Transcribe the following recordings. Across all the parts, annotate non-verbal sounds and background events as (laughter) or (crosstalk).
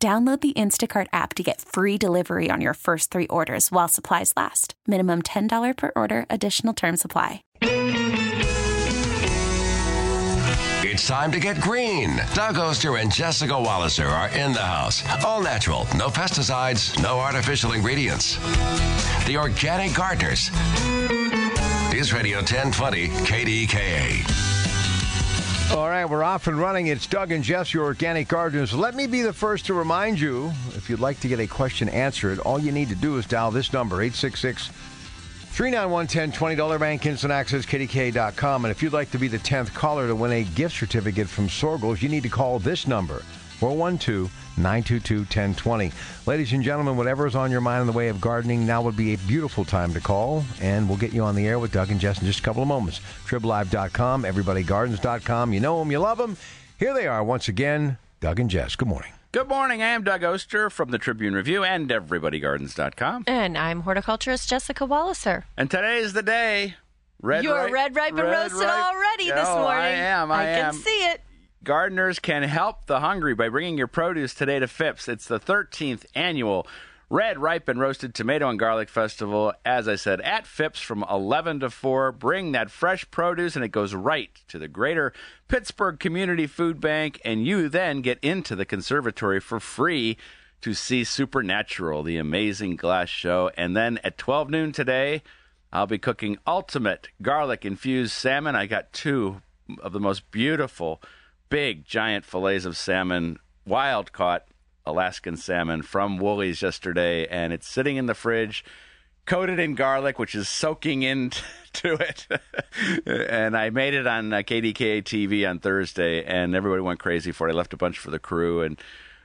Download the Instacart app to get free delivery on your first three orders while supplies last. Minimum $10 per order, additional term supply. It's time to get green. Doug Oster and Jessica Walliser are in the house. All natural, no pesticides, no artificial ingredients. The Organic Gardeners. News Radio 1020 KDKA. All right, we're off and running. It's Doug and Jess, your organic gardeners. Let me be the first to remind you if you'd like to get a question answered, all you need to do is dial this number, 866 391 1020 $20 bank instant access kdk.com. And if you'd like to be the 10th caller to win a gift certificate from Soergel's, you need to call this number, 412 922 1020. Ladies and gentlemen, whatever is on your mind in the way of gardening, now would be a beautiful time to call, and we'll get you on the air with Doug and Jess in just a couple of moments. TribLive.com, EverybodyGardens.com. You know them, you love them. Here they are once again, Doug and Jess. Good morning. Good morning. I am Doug Oster from the Tribune Review and EverybodyGardens.com. And I'm horticulturist Jessica Walliser. And today is the day. Red You're ripe, red, ripe, and roasted ripe. already this Oh, morning. I am. I, am. can see it. Gardeners can help the hungry by bringing your produce today to Phipps. It's the 13th annual Red, Ripe, and Roasted Tomato and Garlic Festival. As I said, at Phipps from 11 to 4. Bring that fresh produce, and it goes right to the Greater Pittsburgh Community Food Bank, and you then get into the conservatory for free to see Supernatural, the amazing glass show. And then at 12 noon today, I'll be cooking ultimate garlic infused salmon. I got two of the most beautiful, big, giant fillets of salmon, wild caught Alaskan salmon from Wholey's yesterday, and it's sitting in the fridge, coated in garlic, which is soaking into (laughs) it. and I made it on uh, KDKA TV on Thursday, and everybody went crazy for it. I left a bunch for the crew, and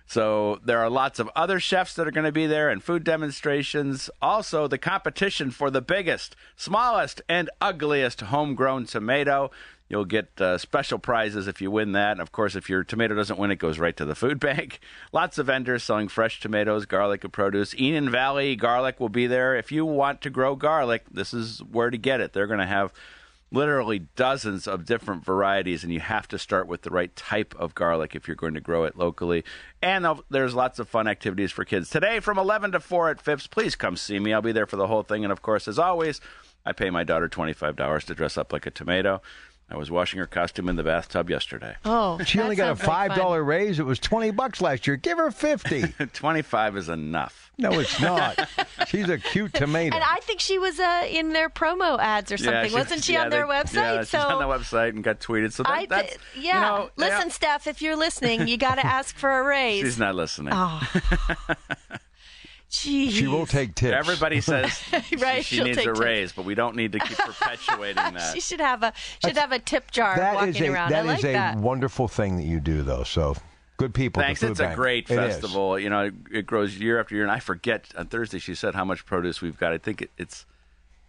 so there are lots of other chefs that are going to be there and food demonstrations. Also, the competition for the biggest, smallest, and ugliest homegrown tomato. You'll get uh, special prizes if you win that. And of course, if your tomato doesn't win, it goes right to the food (laughs) bank. Lots of vendors selling fresh tomatoes, garlic, and produce. Enon Valley Garlic will be there. If you want to grow garlic, this is where to get it. They're going to have literally dozens of different varieties, and you have to start with the right type of garlic if you're going to grow it locally. And there's lots of fun activities for kids. Today from 11 to 4 at Phipps, please come see me. I'll be there for the whole thing. And of course, as always, I pay my daughter $25 to dress up like a tomato. I was washing her costume in the bathtub yesterday. Oh, She only got a five dollar raise. It was twenty bucks last year. Give her fifty. (laughs) 25 is enough. no, it's not. (laughs) She's a cute tomato. And I think she was uh, in their promo ads or something, she- wasn't she yeah, on their they- website? Yeah, so she's on the website and got tweeted. So that, I th- that's yeah. You know, Listen, yeah, Steph, if you're listening, you got to (laughs) ask for a raise. she's not listening. Oh, Jeez. she will take tips. Everybody (laughs) says (laughs) Right, she, she needs a tips. raise, but we don't need to keep (laughs) perpetuating that. She should have a should have a tip jar That walking is a around. that I like is a that. wonderful thing that you do, though. So good people. at the Thanks. food It's a great It is. festival. You know, it, it grows year after year. And I forget on Thursday she said how much produce we've got. I think it, it's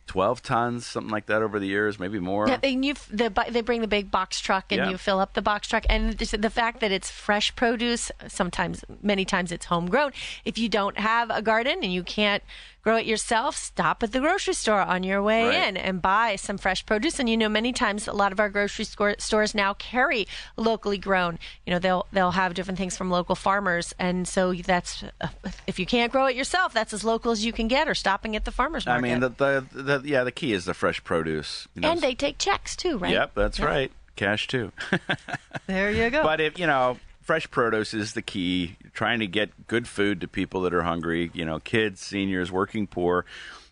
twelve tons, something like that, over the years, maybe more. Yeah, and you the they bring the big box truck and Yeah. you fill up the box truck and the fact that it's fresh produce sometimes many times it's homegrown if you don't have a garden and you can't grow it yourself stop at the grocery store on your way Right. in and buy some fresh produce and you know many times a lot of our grocery store, stores now carry locally grown you know they'll they'll have different things from local farmers and so that's uh, if you can't grow it yourself that's as local as you can get or stopping at the farmers market. I mean, the, the, the yeah, the key is the fresh produce. You know, and they take checks too right Yep, that's right. Cash too. (laughs) there you go But if you know, fresh produce is the key. Trying to get good food to people that are hungry. You know, kids, seniors, working poor,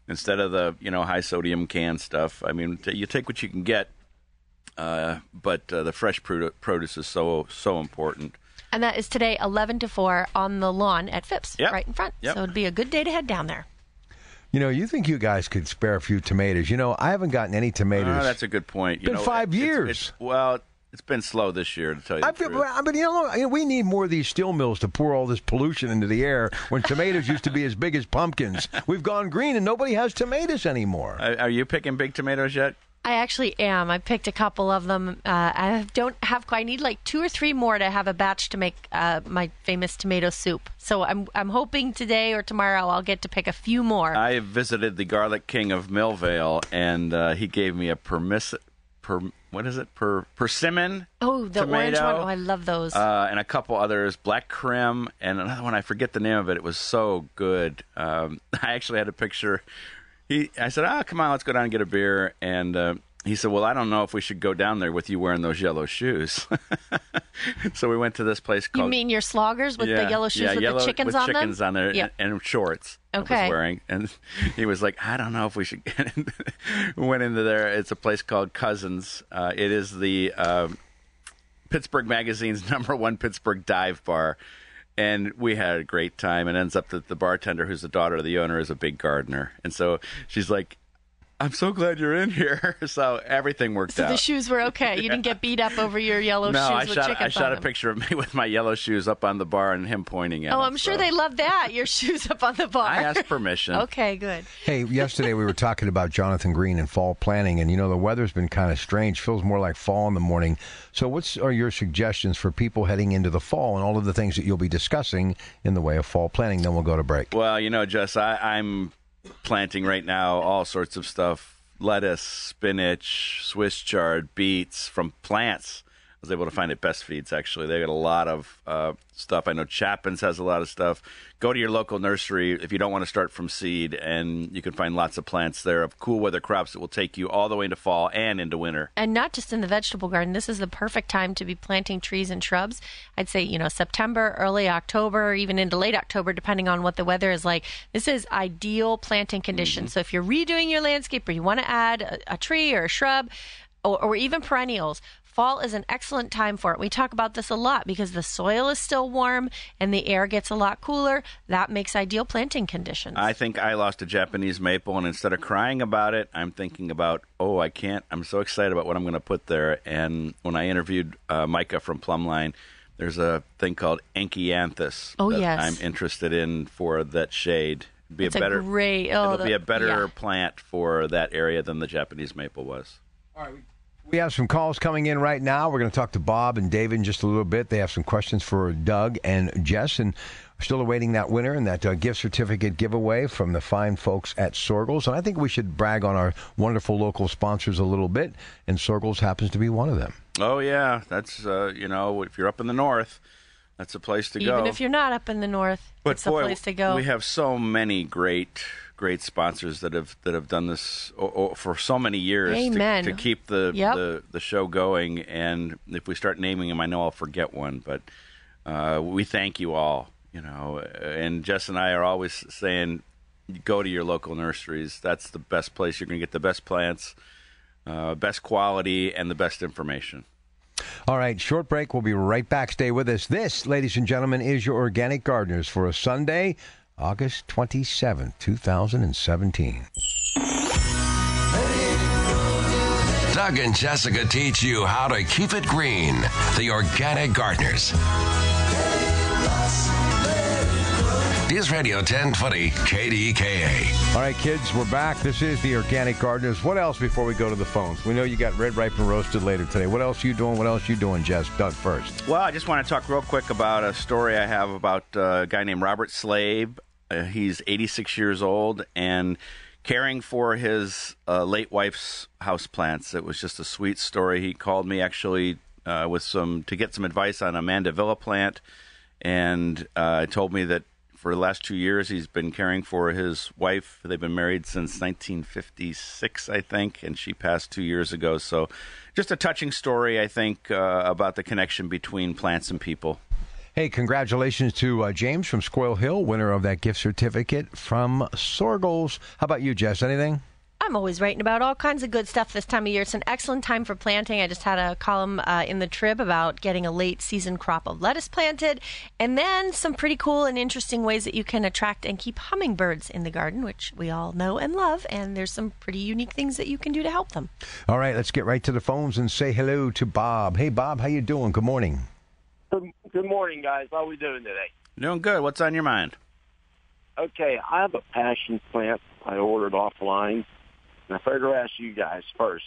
instead of the you know high sodium canned stuff. I mean, t- you take what you can get. Uh, but uh, the fresh produ- produce is so so important. And that is today, 11 to 4, on the lawn at Phipps, Yep. right in front. Yep. So it'd be a good day to head down there. You know, you think you guys could spare a few tomatoes? You know, I haven't gotten any tomatoes. Oh, that's a good point. You Been know, five it's- years. it's- well, It's been slow this year, to tell you I the feel, truth. but you know, we need more of these steel mills to pour all this pollution into the air. When tomatoes used to be as big as pumpkins, we've gone green and nobody has tomatoes anymore. Are are you picking big tomatoes yet? I actually am. I picked a couple of them. Uh, I don't have. I need like two or three more to have a batch to make uh, my famous tomato soup. So I'm I'm hoping today or tomorrow I'll get to pick a few more. I visited the Garlic King of Millvale, and uh, he gave me a permiss per what is it per persimmon oh, the orange tomato, one. Oh, I love those. uh, and a couple others, black Krim, and another one I forget the name of it. It was so good. Um, (laughs) I actually had a picture. He, I said, "Ah, come on, let's go down and get a beer." And uh, he said, "Well, I don't know if we should go down there with you wearing those yellow shoes." (laughs) so we went to this place called. you mean your sloggers with the yellow shoes yeah, with yellow- the chickens with on chickens them? on there Yeah. and, and shorts. Okay. was wearing, and (laughs) he was like, "I don't know if we should." (laughs) We went into there. It's a place called Cousins. Uh, it is the um, Pittsburgh Magazine's number one Pittsburgh dive bar. And we had a great time. It ends up that the bartender, who's the daughter of the owner, is a big gardener. And so she's like, I'm so glad you're in here. (laughs) So everything worked So out. the shoes were okay. You didn't get beat up over your yellow no, shoes I with shot, chickens I on shot a them. picture of me (laughs) with my yellow shoes up on the bar and him pointing at Oh, them, I'm sure so they love that. Your (laughs) shoes up on the bar. I asked permission. okay, good. Hey, yesterday we were talking about Jonathan Green and fall planning, and you know the weather's been kind of strange. Feels more like fall in the morning. So, what are your suggestions for people heading into the fall and all of the things that you'll be discussing in the way of fall planning? Then we'll go to break. Well, you know, Jess, I, I'm planting right now all sorts of stuff lettuce, spinach, Swiss chard, beets from plants. I was able to find at Best Feeds, actually. They got a lot of uh, stuff. I know Chapon's has a lot of stuff. Go to your local nursery if you don't want to start from seed, and you can find lots of plants there of cool weather crops that will take you all the way into fall and into winter. and not just in the vegetable garden. This is the perfect time to be planting trees and shrubs. I'd say, you know, September, early October, even into late October, depending on what the weather is like. This is ideal planting conditions. So if you're redoing your landscape or you want to add a, a tree or a shrub or, or even perennials, Fall is an excellent time for it. We talk about this a lot because the soil is still warm and the air gets a lot cooler. That makes ideal planting conditions. I think I lost a Japanese maple, and instead of crying about it, I'm thinking about, oh, I can't. I'm so excited about what I'm going to put there. And when I interviewed uh, Micah from Plumline, there's a thing called Enkianthus Oh, that yes. I'm interested in for that shade. Be It's a a better, great- oh, it'll be a better yeah. plant for that area than the Japanese maple was. We have some calls coming in right now. We're going to talk to Bob and David in just a little bit. They have some questions for Doug and Jess, and we're still awaiting that winner and that uh, gift certificate giveaway from the fine folks at Soergel's. And I think we should brag on our wonderful local sponsors a little bit, and Soergel's happens to be one of them. Oh yeah, that's uh, you know if you're up in the north, that's a place to go. Even if you're not up in the north, But it's boy, a place to go. we have so many great, great sponsors that have that have done this o- o- for so many years to- To, keep the, Yep. the the show going. And if we start naming them, I know I'll forget one, but uh, we thank you all. You know, and Jess and I are always saying, go to your local nurseries. That's the best place. You're going to get the best plants, uh, best quality, and the best information. All right, short break. We'll be right back. Stay with us. This, ladies and gentlemen, is your Organic Gardeners for a Sunday, August 27th, 2017. Doug and Jessica teach you how to keep it green. The Organic Gardeners. News Radio 1020 KDKA. All right, kids, we're back. This is the Organic Gardeners. What else before we go to the phones? We know you got red, ripe, and roasted later today. What else you doing? What else you doing, Jess? Doug first. Well, I just want to talk real quick about a story I have about uh, a guy named Robert Slade. Uh, he's 86 years old and caring for his uh, late wife's house plants. It was just a sweet story. He called me actually uh, with some to get some advice on a Mandevilla plant, and uh, told me that for the last two years he's been caring for his wife. They've been married since 1956, I think, and she passed two years ago. So, just a touching story, I think, uh, about the connection between plants and people. Hey, congratulations to uh, James from Squirrel Hill, winner of that gift certificate from Soergel's. How about you, Jess? Anything? I'm always writing about all kinds of good stuff this time of year. It's an excellent time for planting. I just had a column uh, in the Trib about getting a late season crop of lettuce planted, and then some pretty cool and interesting ways that you can attract and keep hummingbirds in the garden, which we all know and love. And there's some pretty unique things that you can do to help them. All right, let's get right to the phones and say hello to Bob. Hey, Bob, how you doing? Good morning. Good, good morning, guys. How are we doing today? Doing good. What's on your mind? Okay, I have a passion plant I ordered offline, and I figured to ask you guys first.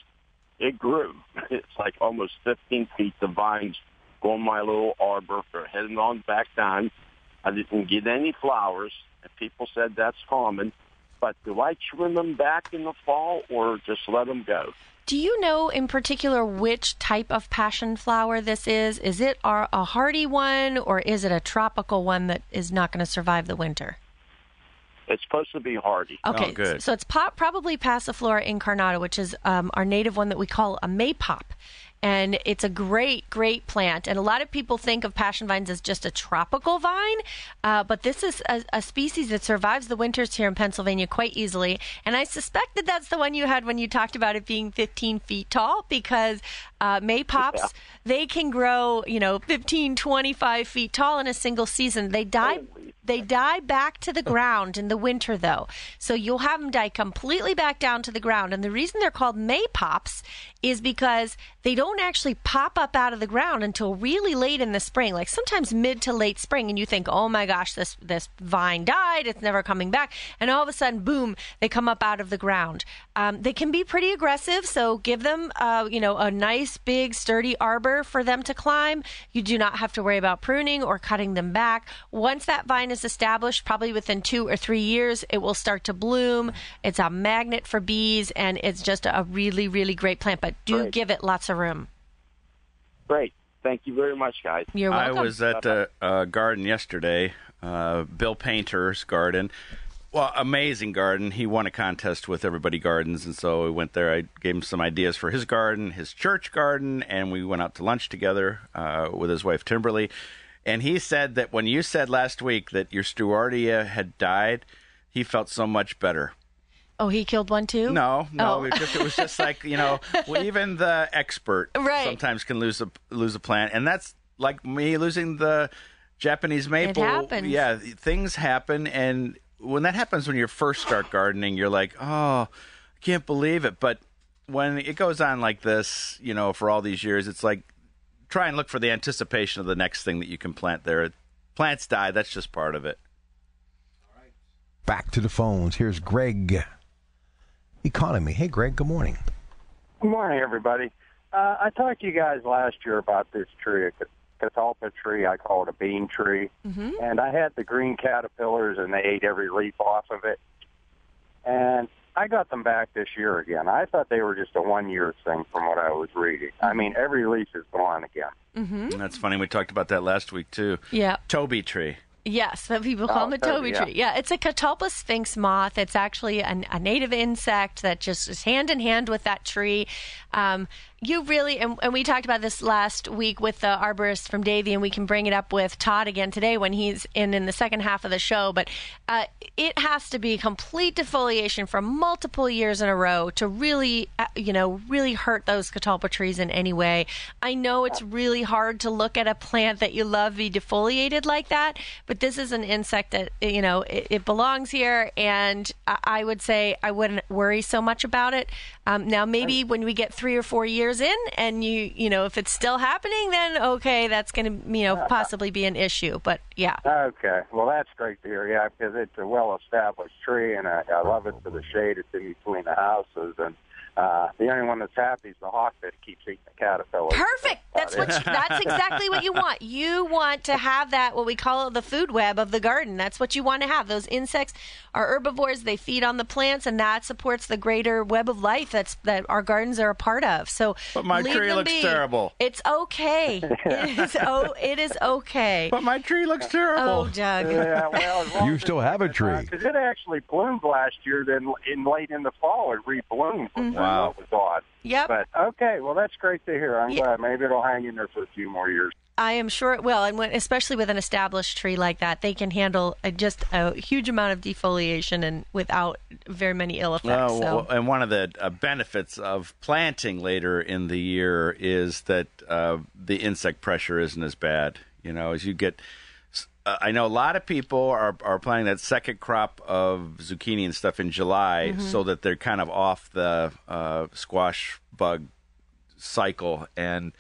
It grew. (laughs) It's like almost 15 feet. The vines go in my little arbor. They're heading on back down. I didn't get any flowers, and people said that's common. But do I trim them back in the fall or just let them go? Do you know in particular which type of passion flower this is? Is it a hardy one or is it a tropical one that is not going to survive the winter? It's supposed to be hardy. Okay, Oh, good. so it's pop, probably Passiflora incarnata, which is um, our native one that we call a maypop. And it's a great, great plant. And a lot of people think of passion vines as just a tropical vine, uh, but this is a, a species that survives the winters here in Pennsylvania quite easily. And I suspect that that's the one you had when you talked about it being 15 feet tall, because uh, maypops, Yeah. they can grow, you know, 15, 25 feet tall in a single season. They die. Holy They die back to the ground in the winter, though. So you'll have them die completely back down to the ground. And the reason they're called maypops is because they don't actually pop up out of the ground until really late in the spring, like sometimes mid to late spring. And you think, oh my gosh, this, this vine died. It's never coming back. And all of a sudden, boom, they come up out of the ground. Um, they can be pretty aggressive. So give them, uh, you know, a nice, big, sturdy arbor for them to climb. You do not have to worry about pruning or cutting them back. Once that vine is established, probably within two or three years, it will start to bloom. It's a magnet for bees, and it's just a really, really great plant. But do Great. give it lots of room. Great. Thank you very much, guys. You're welcome. I was at a, a garden yesterday, uh, Bill Painter's garden. Well, amazing garden. He won a contest with Everybody Gardens, and so we went there. I gave him some ideas for his garden, his church garden, and we went out to lunch together uh, with his wife Timberly. And he said that when you said last week that your Stewartia had died, he felt so much better. Oh, he killed one too? No, no. Oh. It, just, it was just like you know, (laughs) well, even the expert Right. sometimes can lose a lose a plant, and that's like me losing the Japanese maple. It happens. Yeah, things happen, and when that happens when you first start gardening, you're like, oh, I can't believe it. But when it goes on like this, you know, for all these years, it's like try and look for the anticipation of the next thing that you can plant there. Plants die. That's just part of it. Back to the phones. Here's Greg. Economy. Hey, Greg, good morning. Good morning, everybody. Uh, I talked to you guys last year about this tree, a catalpa tree. I call it a bean tree. Mm-hmm. And I had the green caterpillars, and they ate every leaf off of it. And I got them back this year again. I thought they were just a one-year thing from what I was reading. I mean, every leaf is gone again. And that's funny. We talked about that last week too. Yeah. Toby tree. Yes, but people call Oh, them a Toby, Toby yeah. tree. Yeah, it's a Catalpa sphinx moth. It's actually an, a native insect that just is hand in hand with that tree. Um, you really, and, and we talked about this last week with the arborist from Davey, and we can bring it up with Todd again today when he's in in the second half of the show. But uh, it has to be complete defoliation for multiple years in a row to really, uh, you know, really hurt those Catalpa trees in any way. I know it's really hard to look at a plant that you love be defoliated like that, but this is an insect that you know it, it belongs here, and I I would say I wouldn't worry so much about it. Um, now, maybe when we get three or four years in, and you you know if it's still happening, then okay, that's going to you know uh-huh. possibly be an issue. But yeah, Okay, well that's great to hear. Yeah, because it's a well-established tree, and I, I love it for the shade. It's in between the houses, and uh, the only one that's happy is the hawk that keeps eating the caterpillars. Perfect. That's what. You, that's exactly what you (laughs) want. You want to have that what we call the food web of the garden. That's what you want to have. Those insects are herbivores. They feed on the plants, and that supports the greater web of life that's that our gardens are a part of. So, But my leave tree them looks be. terrible. It's okay. (laughs) It is. Oh, it is okay. But my tree looks terrible. Oh, Doug. Yeah, well, You still have a tree. Because it actually bloomed last year. Then in late in the fall, it rebloomed. which I Wow. thought was odd. Yep. But okay, well that's great to hear. I'm Yeah. glad. Maybe it'll hang in there for a few more years. I am sure it will, and when, especially with an established tree like that, they can handle a, just a huge amount of defoliation and without very many ill effects. Well, so. and one of the uh, benefits of planting later in the year is that uh, the insect pressure isn't as bad. You know, as you get, uh, I know a lot of people are are planting that second crop of zucchini and stuff in July, Mm-hmm. so that they're kind of off the uh, squash bug cycle. And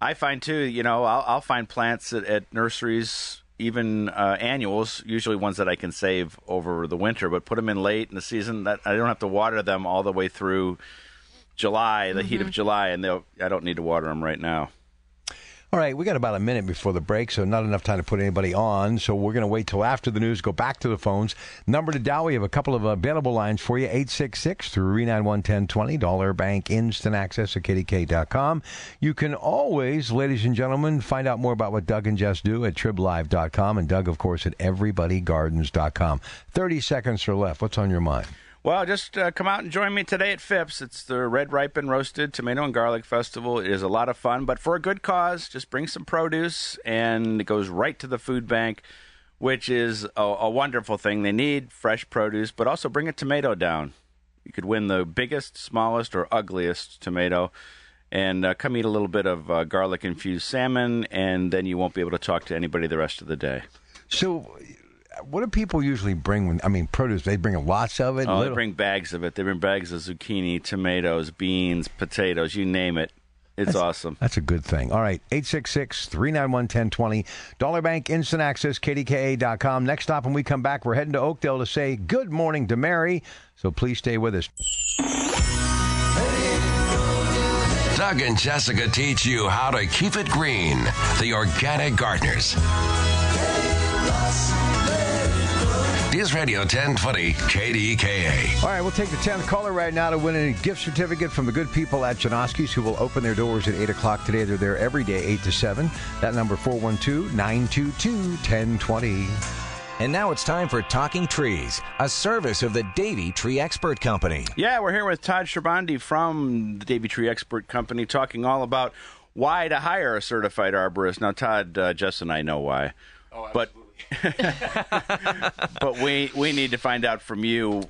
I find too, you know, I'll, I'll find plants at, at nurseries, even uh, annuals, usually ones that I can save over the winter, but put them in late in the season. That I don't have to water them all the way through July, the heat of July, and they'll. I don't need to water them right now. All right, we got about a minute before the break, so not enough time to put anybody on. So we're going to wait till after the news, go back to the phones. Number to dial, we have a couple of available lines for you 866 391 1020, Dollar Bank Instant Access at KDK.com. You can always, ladies and gentlemen, find out more about what Doug and Jess do at triblive.com, and Doug, of course, at everybodygardens.com. 30 seconds are left. What's on your mind? Well, just uh, come out and join me today at Phipps. It's the Red Ripe and Roasted Tomato and Garlic Festival. It is a lot of fun, but for a good cause. Just bring some produce, and it goes right to the food bank, which is a, a wonderful thing. They need fresh produce, but also bring a tomato down. You could win the biggest, smallest, or ugliest tomato. And uh, come eat a little bit of uh, garlic infused salmon, and then you won't be able to talk to anybody the rest of the day. So, what do people usually bring when, I mean, produce? They bring lots of it? Oh, they bring bags of it. They bring bags of zucchini, tomatoes, beans, potatoes, you name it. It's awesome. That's a good thing. All right, 866 391 1020. Dollar Bank Instant Access, KDKA.com. Next stop, when we come back, we're heading to Oakdale to say good morning to Mary. So please stay with us. Doug and Jessica teach you how to keep it green. The Organic Gardeners. News Radio 1020 KDKA. All right, we'll take the 10th caller right now to win a gift certificate from the good people at Janoski's who will open their doors at 8 o'clock today. They're there every day, 8 to 7. That number 412 922 1020. And now it's time for Talking Trees, a service of the Davey Tree Expert Company. Yeah, we're here with Todd Shabandi from the Davey Tree Expert Company talking all about why to hire a certified arborist. Now, Todd, uh, Jess, and I know why. Oh, but (laughs) but we we need to find out from you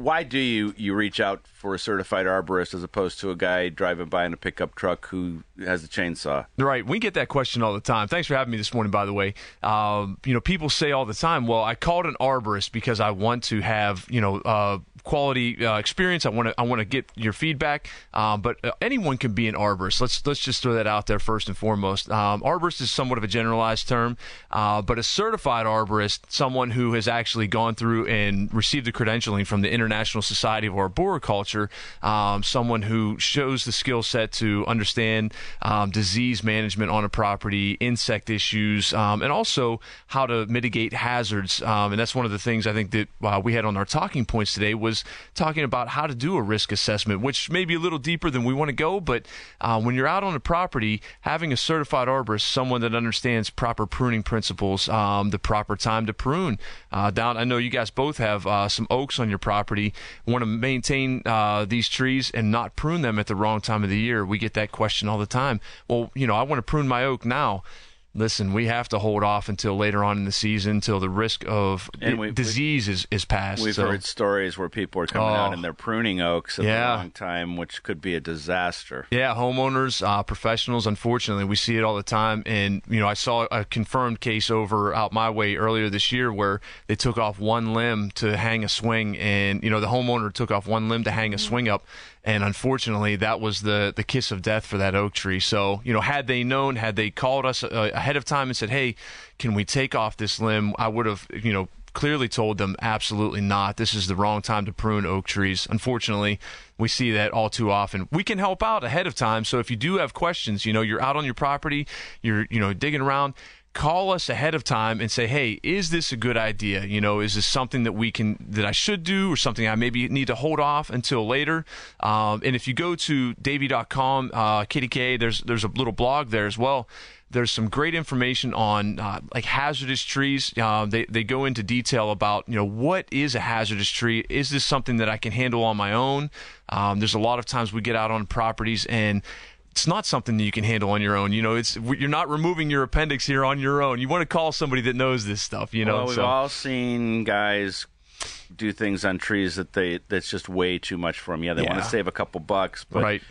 why do you you reach out for a certified arborist as opposed to a guy driving by in a pickup truck who has a chainsaw? Right. We get that question all the time. Thanks for having me this morning, by the way. Um, you know, people say all the time, well, I called an arborist because I want to have, you know, uh, quality uh, experience. I want to I want to get your feedback. Um, but uh, anyone can be an arborist. Let's let's just throw that out there first and foremost. Um, arborist is somewhat of a generalized term, uh, but a certified arborist, someone who has actually gone through and received the credentialing from the International Society of Arboriculture, um, someone who shows the skill set to understand um, disease management on a property, insect issues, um, and also how to mitigate hazards. Um, and that's one of the things I think that uh, we had on our talking points today was talking about how to do a risk assessment, which may be a little deeper than we want to go. But uh, when you're out on a property, having a certified arborist, someone that understands proper pruning principles, um, the proper time to prune. Uh, down, I know you guys both have uh, some oaks on your property. Want to maintain uh, these trees and not prune them at the wrong time of the year. We get that question all the time. Well, you know, I want to prune my oak now. Listen, we have to hold off until later on in the season, until the risk of we- disease is, is passed. We've So- heard stories where people are coming Oh. out and they're pruning oaks at Yeah. the wrong time, which could be a disaster. Yeah, homeowners, uh, professionals. Unfortunately, we see it all the time. And you know, I saw a confirmed case over out my way earlier this year where they took off one limb to hang a swing, and you know, the homeowner took off one limb to hang a swing up, and unfortunately, that was the the kiss of death for that oak tree. So you know, had they known, had they called us uh, ahead of time and said, "Hey, can we take off this limb?" I would have, you know clearly told them absolutely not. This is the wrong time to prune oak trees. Unfortunately, we see that all too often. We can help out ahead of time. So if you do have questions, you know, you're out on your property, you're, you know, digging around, call us ahead of time and say, "Hey, is this a good idea? You know, is this something that we can that I should do or something I maybe need to hold off until later?" Um, and if you go to davey.com, uh, KDK, there's there's a little blog there as well. There's some great information on uh, like hazardous trees. Uh, they they go into detail about you know what is a hazardous tree. Is this something that I can handle on my own? Um, there's a lot of times we get out on properties and it's not something that you can handle on your own. You know, it's you're not removing your appendix here on your own. You want to call somebody that knows this stuff. You know, well, we've so. all seen guys do things on trees that they that's just way too much for them. Yeah, they want to save a couple bucks, but Right.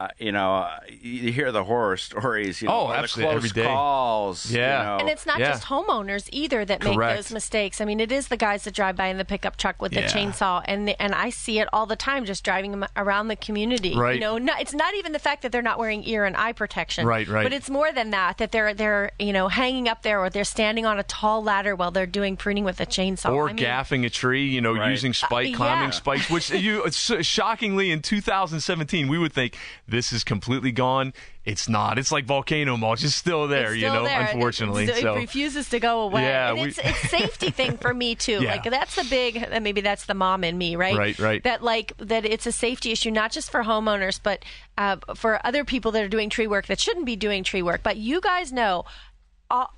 Uh, you know, uh, you hear the horror stories. You know, Oh, or the absolutely, close every day. calls. you Yeah. know. And it's not Yeah. just homeowners either that make those mistakes. I mean, it is the guys that drive by in the pickup truck with the chainsaw, and the, and I see it all the time just driving around the community. Right. You know, not, it's not even the fact that they're not wearing ear and eye protection. Right, right. But it's more than that that they're they're you know hanging up there or they're standing on a tall ladder while they're doing pruning with a chainsaw. or I mean, gaffing a tree, you know, Right. using spike Uh, climbing yeah. spikes, which you shockingly in 2017 we would think this is completely gone. It's not. It's like volcano mulch. It's still there, It's you know. there. It- Unfortunately, it, so refuses to go away. Yeah, and we- it's it's safety thing for me (laughs) too. Yeah. Like that's the big. Maybe that's the mom in me, right? Right, right. That like that it's a safety issue, not just for homeowners, but uh, for other people that are doing tree work that shouldn't be doing tree work. But you guys know.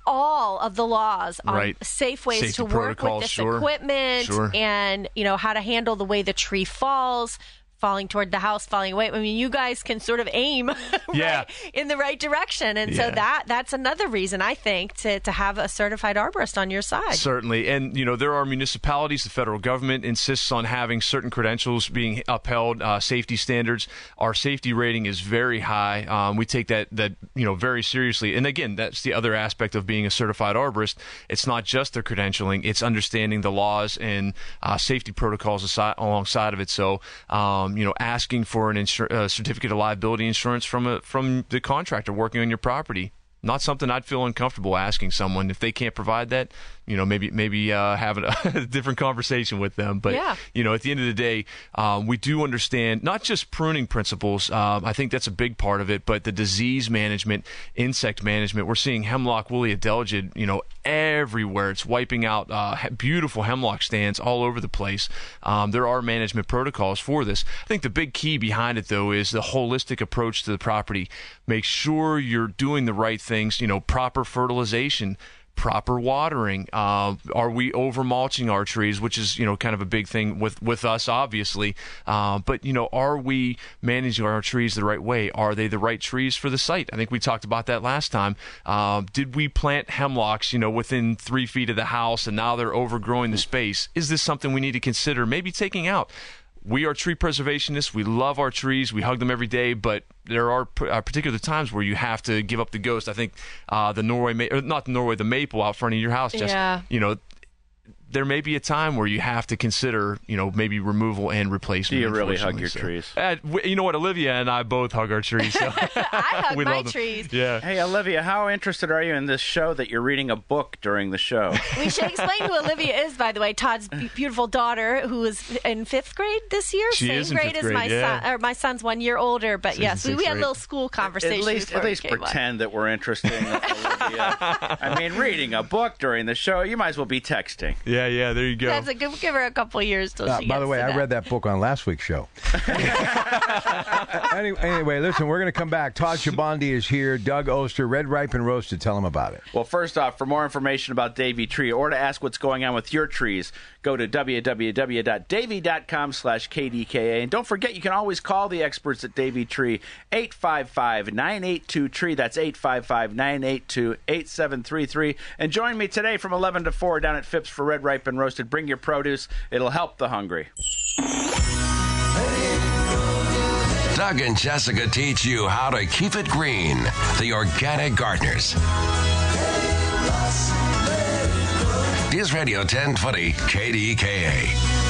All of the laws on Right. safe ways Safety to work with this sure. equipment Sure. and you know how to handle the way the tree falls, falling toward the house, falling away. I mean, you guys can sort of aim (laughs) right, Yeah. in the right direction, and so that that's another reason I think to to have a certified arborist on your side. Certainly. And, you know, there are municipalities, the federal government insists on having certain credentials being upheld, uh, safety standards. Our safety rating is very high. Um, we take that, that, you know, very seriously. And again, that's the other aspect of being a certified arborist. It's not just their credentialing, it's understanding the laws and uh, safety protocols aside, alongside of it. So, um, you know, asking for an insur- uh, certificate of liability insurance from a, from the contractor working on your property not something I'd feel uncomfortable asking someone if they can't provide that. You know, maybe maybe uh, having (laughs) a different conversation with them. But Yeah. you know, at the end of the day, um, we do understand not just pruning principles. Um, I think that's a big part of it, but the disease management, insect management. We're seeing hemlock woolly adelgid, you know, everywhere. It's wiping out uh, beautiful hemlock stands all over the place. Um, there are management protocols for this. I think the big key behind it, though, is the holistic approach to the property. Make sure you're doing the right things. You know, proper fertilization proper watering. Uh, are we over mulching our trees which is you know kind of a big thing with with us obviously. Uh, but you know are we managing our trees the right way? Are they the right trees for the site? I think we talked about that last time. Uh, did we plant hemlocks you know within three feet of the house and now they're overgrowing the space? Is this something we need to consider? Maybe taking out we are tree preservationists. We love our trees. We hug them every day, but there are uh, particular times where you have to give up the ghost. I think uh, the Norway, ma- or not the Norway, the maple out front of your house. Just Yeah. you know, there may be a time where you have to consider, you know, maybe removal and replacement. Do you really hug your So- trees? Uh, w- you know what? Olivia and I both hug our trees. So (laughs) (laughs) I hug we my love trees. Yeah. Hey, Olivia, how interested are you in this show that you're reading a book during the show? (laughs) We should explain who Olivia is, by the way. Todd's beautiful daughter, who is in fifth grade this year. She Same is in grade fifth as my yeah. son. Or my son's one year older, but She's yes, we, we had a little school conversation. at least, at least came on. pretend that we're interested. I mean, reading a book during the show, you might as well be texting. Yeah, yeah. Yeah. There you go. That's a good. Give her a couple years till Uh, she by the way, to I that. read that book on last week's show. (laughs) anyway, anyway, listen, we're going to come back. Todd Shabandi is here. Doug Oster, Red Ripe and Roasted. To tell him about it. Well, first off, for more information about Davey Tree or to ask what's going on with your trees, go to www.davey.com slash KDKA. And don't forget, you can always call the experts at Davey Tree, 855-982-TREE. That's 855-982-8733. And join me today from 11 to 4 down at Phipps for Red Ripe and Roasted. Bring your produce. It'll help the hungry. Doug and Jessica teach you how to keep it green. The Organic Gardeners. News Radio 1020 KDKA.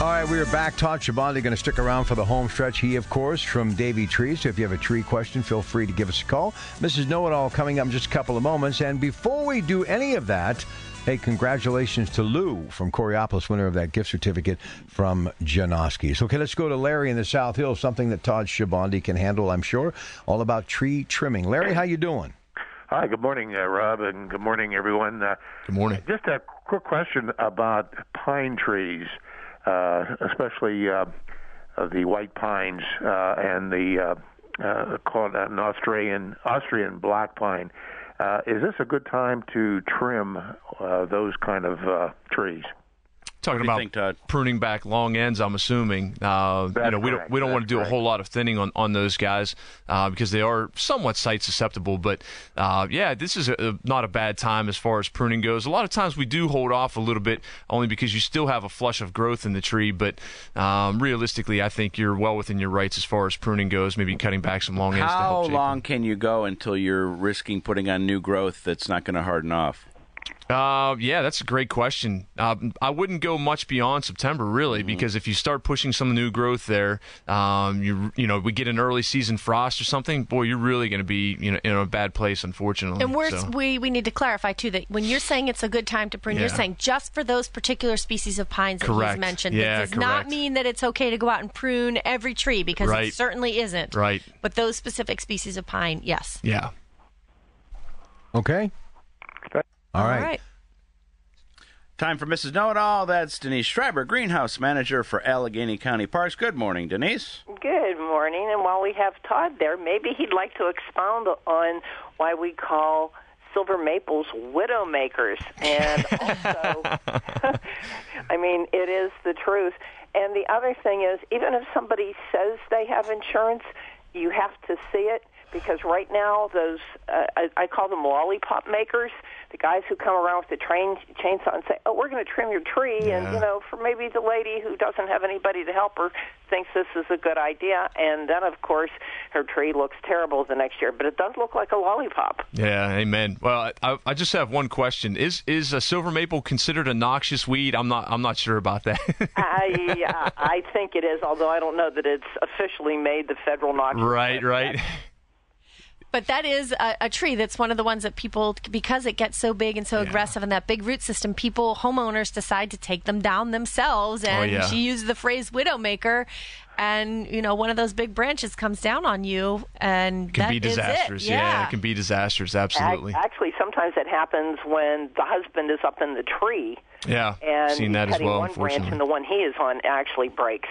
All right, we are back. Todd Shabandi going to stick around for the home stretch. He, of course, from Davey Tree. So if you have a tree question, feel free to give us a call. Mrs. Know It All coming up in just a couple of moments. And before we do any of that, hey, congratulations to Lou from Coraopolis, winner of that gift certificate from Janoski's. Okay, let's go to Larry in the South Hills, something that Todd Shabandi can handle, I'm sure. All about tree trimming. Larry, how you doing? Hi, good morning, uh, Rob, and good morning, everyone. Uh, Good morning. just a quick question about pine trees, uh, especially uh, the white pines uh, and the uh, uh, called an Australian Austrian black pine. Uh, is this a good time to trim uh, those kind of uh, trees? Talking about think, pruning back long ends, I'm assuming. Uh, you know, we don't we don't want to do a whole lot of thinning on, on those guys uh, because they are somewhat site susceptible. But uh, yeah, this is a, a- not a bad time as far as pruning goes. A lot of times we do hold off a little bit only because you still have a flush of growth in the tree. But um, realistically, I think you're well within your rights as far as pruning goes. Maybe cutting back some long ends. to How long them. can you go until you're risking putting on new growth that's not going to harden off? Uh, yeah, that's a great question. Uh, I wouldn't go much beyond September, really, Mm-hmm. because if you start pushing some new growth there, um, you you know, we get an early season frost or something, boy, you're really going to be you know in a bad place, unfortunately. And we're, So- we we need to clarify too that when you're saying it's a good time to prune, you're saying just for those particular species of pines that Correct. he's mentioned. Yeah, it does not mean that it's okay to go out and prune every tree because Right. it certainly isn't. Right. But those specific species of pine, yes. yeah. Okay. All right. Time for Mrs. Know It All. That's Denise Schreiber, Greenhouse Manager for Allegheny County Parks. Good morning, Denise. Good morning. And while we have Todd there, maybe he'd like to expound on why we call silver maples widow makers. And also, (laughs) I mean, it is the truth. And the other thing is, even if somebody says they have insurance, you have to see it because right now those uh, I, I call them lollipop makers, the guys who come around with the train chainsaw and say, "Oh, we're going to trim your tree," and you know, for maybe the lady who doesn't have anybody to help her thinks this is a good idea, and then of course her tree looks terrible the next year, but it does look like a lollipop. Yeah, amen. Well, I, I just have one question: Is is a silver maple considered a noxious weed? I'm not I'm not sure about that. (laughs) I uh, I think it is, although I don't know that it's officially made the federal noxious. right, right. But that is a, a tree that's one of the ones that people, because it gets so big and so aggressive and that big root system, people, homeowners decide to take them down themselves. Oh, and Oh, yeah. she used the phrase widowmaker. And, you know, one of those big branches comes down on you and it Can that be is it. disastrous. Yeah. it can be disastrous. Absolutely. Actually, sometimes it happens when the husband is up in the tree Yeah, and seen that as cutting well. one branch, and the one he is on actually breaks.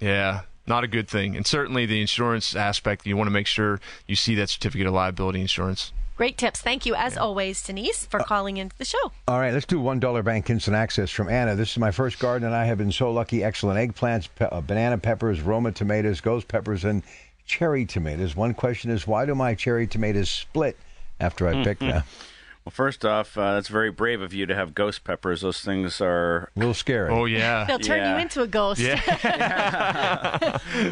Yeah, not a good thing. And certainly the insurance aspect, you want to make sure you see that certificate of liability insurance. Great tips. Thank you, as always, Denise, Uh, for calling into the show. All right, let's do one dollar bank instant access from Anna. This is my first garden, and I have been so lucky. Excellent eggplants, pe- uh, banana peppers, Roma tomatoes, ghost peppers, and cherry tomatoes. One question is, why do my cherry tomatoes split after I pick them? Well, first off, uh, that's very brave of you to have ghost peppers. Those things are A little scary. Oh yeah, They'll turn Yeah. you into a ghost. (laughs)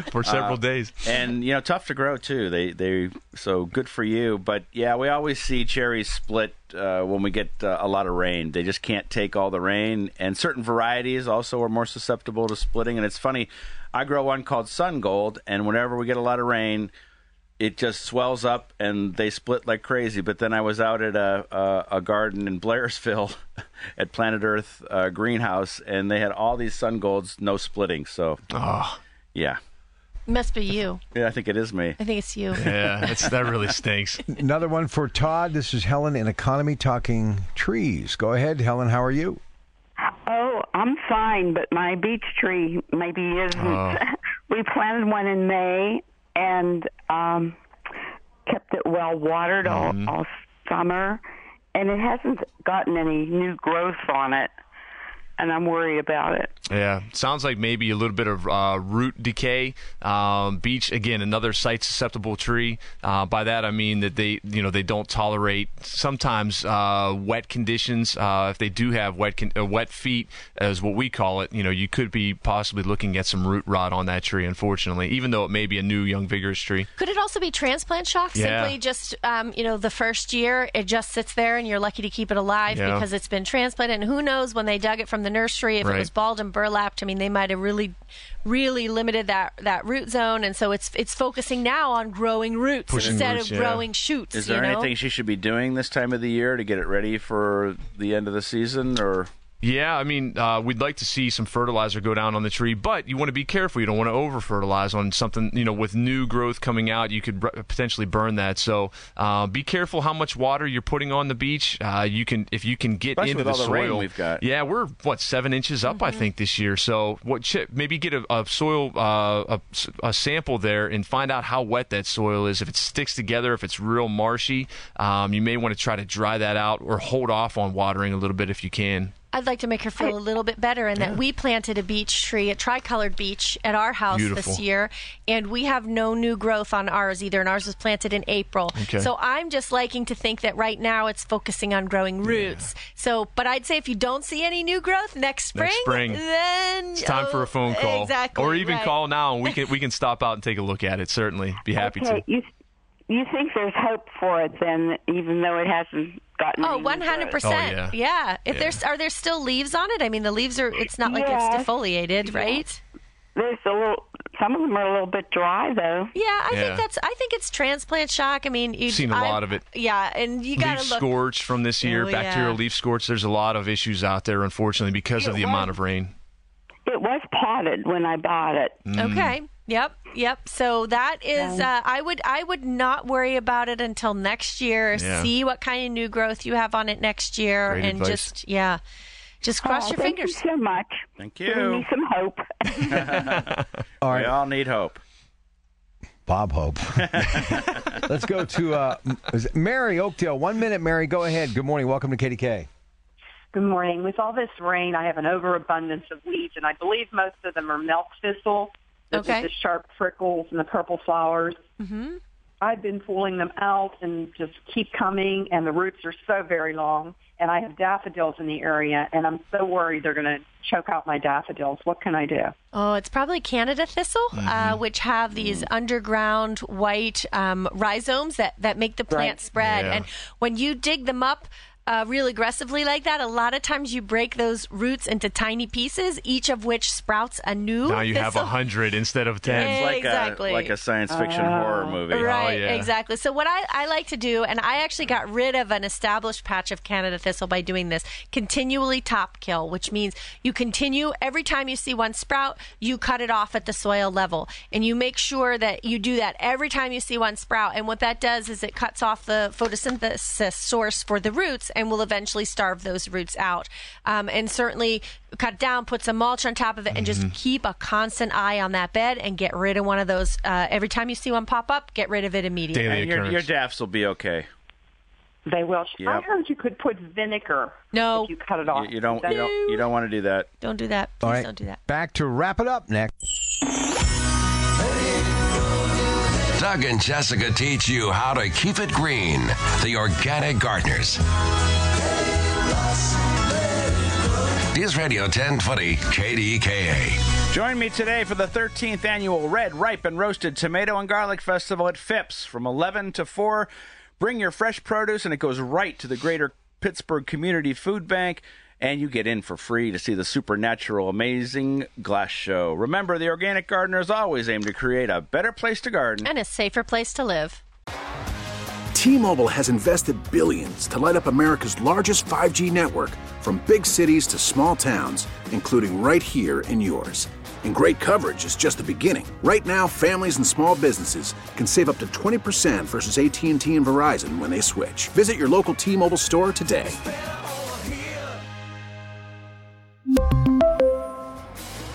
(laughs) for several days. and you know tough to grow too. They they so good for you. But yeah, we always see cherries split uh, when we get uh, a lot of rain. They just can't take all the rain, and certain varieties also are more susceptible to splitting. And it's funny, I grow one called Sun Gold, and whenever we get a lot of rain. It just swells up and they split like crazy. But then I was out at a a, a garden in Blairsville, (laughs) at Planet Earth uh, greenhouse, and they had all these sun golds, no splitting. So, oh. yeah, Must be you. yeah, I think it is me. I think it's you. Yeah, that's, that really stinks. (laughs) Another one for Todd. This is Helen in Economy talking trees. Go ahead, Helen. How are you? Oh, I'm fine, but my beech tree maybe isn't. Oh. (laughs) we planted one in May and um, kept it well watered all, all summer, and it hasn't gotten any new growth on it, and I'm worried about it. Yeah, sounds like maybe a little bit of uh, root decay. Um, beech again, another site susceptible tree. Uh, by that I mean that they, you know, they don't tolerate sometimes uh, wet conditions. Uh, if they do have wet con- uh, wet feet, as what we call it, you know, you could be possibly looking at some root rot on that tree. Unfortunately, even though it may be a new, young, vigorous tree. Could it also be transplant shock? Yeah. Simply just, um, you know, the first year it just sits there and you're lucky to keep it alive Yeah. because it's been transplanted. And who knows when they dug it from the nursery if Right. it was balled and burlapped? I mean, they might have really, really limited that that root zone, and so it's it's focusing now on growing roots Pushing instead roots, of yeah. growing shoots. Is you there know? anything she should be doing this time of the year to get it ready for the end of the season, or Yeah, I mean, uh, we'd like to see some fertilizer go down on the tree, but you want to be careful. You don't want to over fertilize on something, you know, with new growth coming out, you could br- potentially burn that. So uh, be careful how much water you're putting on the beech. Uh, you can, if you can get Especially into with the all the rain soil. we've got. Yeah, we're what seven inches up, I think, this year. So what? ch- Maybe get a, a soil, uh, a, s- a sample there, and find out how wet that soil is. If it sticks together, if it's real marshy, um, you may want to try to dry that out or hold off on watering a little bit if you can. I'd like to make her feel a little bit better in that we planted a beech tree, a tricolored beech, at our house Beautiful. this year, and we have no new growth on ours either, and ours was planted in April. Okay. So I'm just liking to think that right now it's focusing on growing roots. So, but I'd say if you don't see any new growth next spring, Next spring. then It's time for oh, a phone call, Exactly. or even right. call now, and we (laughs) can we can stop out and take a look at it. Certainly, be happy okay, to. you you think there's hope for it then, even though it hasn't gotten. Oh, one hundred percent. Oh, Yeah. If Yeah. there's are there still leaves on it? I mean, the leaves are. It's not like Yes. it's defoliated, right? There's a little. Some of them are a little bit dry though. Yeah, I Yeah. think that's. I think it's transplant shock. I mean, you've Seen a I- lot of it. Yeah, and you got Leaf look. scorch from this year, Oh, yeah. bacterial leaf scorch. There's a lot of issues out there, unfortunately, because of the was- amount of rain. It was potted when I bought it. Mm. Okay. Yep. Yep. So that is. Uh, I would. I would not worry about it until next year. Yeah. See what kind of new growth you have on it next year, Great and advice. just yeah, just cross Oh, your thank fingers. you so much. Thank Giving you. me some hope. (laughs) (laughs) All We right, all need hope. Bob Hope. (laughs) Let's go to uh, Mary Oakdale. One minute, Mary. Go ahead. Good morning. Welcome to KDK. Good morning. With all this rain, I have an overabundance of weeds, and I believe most of them are milk thistle. Those are Okay. The sharp prickles and the purple flowers. hmm I've been pulling them out and just keep coming, and the roots are so very long. And I have daffodils in the area, and I'm so worried they're going to choke out my daffodils. What can I do? Oh, it's probably Canada thistle, Mm-hmm. uh, which have these underground white um, rhizomes that, that make the plant Right. spread. Yeah. And when you dig them up uh, real aggressively like that, a lot of times you break those roots into tiny pieces, each of which sprouts a new. Now you have a hundred instead of ten. Yeah. It's like Exactly. a like a science fiction horror movie. Right, yeah. exactly. So what I, I like to do, and I actually got rid of an established patch of Canada thistle by doing this, continually top kill, which means you continue every time you see one sprout, you cut it off at the soil level, and you make sure that you do that every time you see one sprout. And what that does is it cuts off the photosynthesis source for the roots, and will eventually starve those roots out. Um, and certainly cut down, put some mulch on top of it, and Mm-hmm. just keep a constant eye on that bed and get rid of one of those. Uh, every time you see one pop up, get rid of it immediately. Daily your, occurrence. your daffs will be okay. They will. I Yep. heard you could put vinegar No. if you cut it off. You, you don't you don't you don't want to do that. Don't do that. Please All right. don't do that. Back to wrap it up next. Doug and Jessica teach you how to keep it green. The Organic Gardeners. News Radio 1020 KDKA. Join me today for the 13th annual Red, Ripe, and Roasted Tomato and Garlic Festival at Phipps from 11 to 4. Bring your fresh produce, and it goes right to the Greater Pittsburgh Community Food Bank. And you get in for free to see the supernatural, amazing glass show. Remember, the Organic Gardeners always aim to create a better place to garden. And a safer place to live. T-Mobile has invested billions to light up America's largest 5G network from big cities to small towns, including right here in yours. And great coverage is just the beginning. Right now, families and small businesses can save up to 20% versus AT&T and Verizon when they switch. Visit your local T-Mobile store today.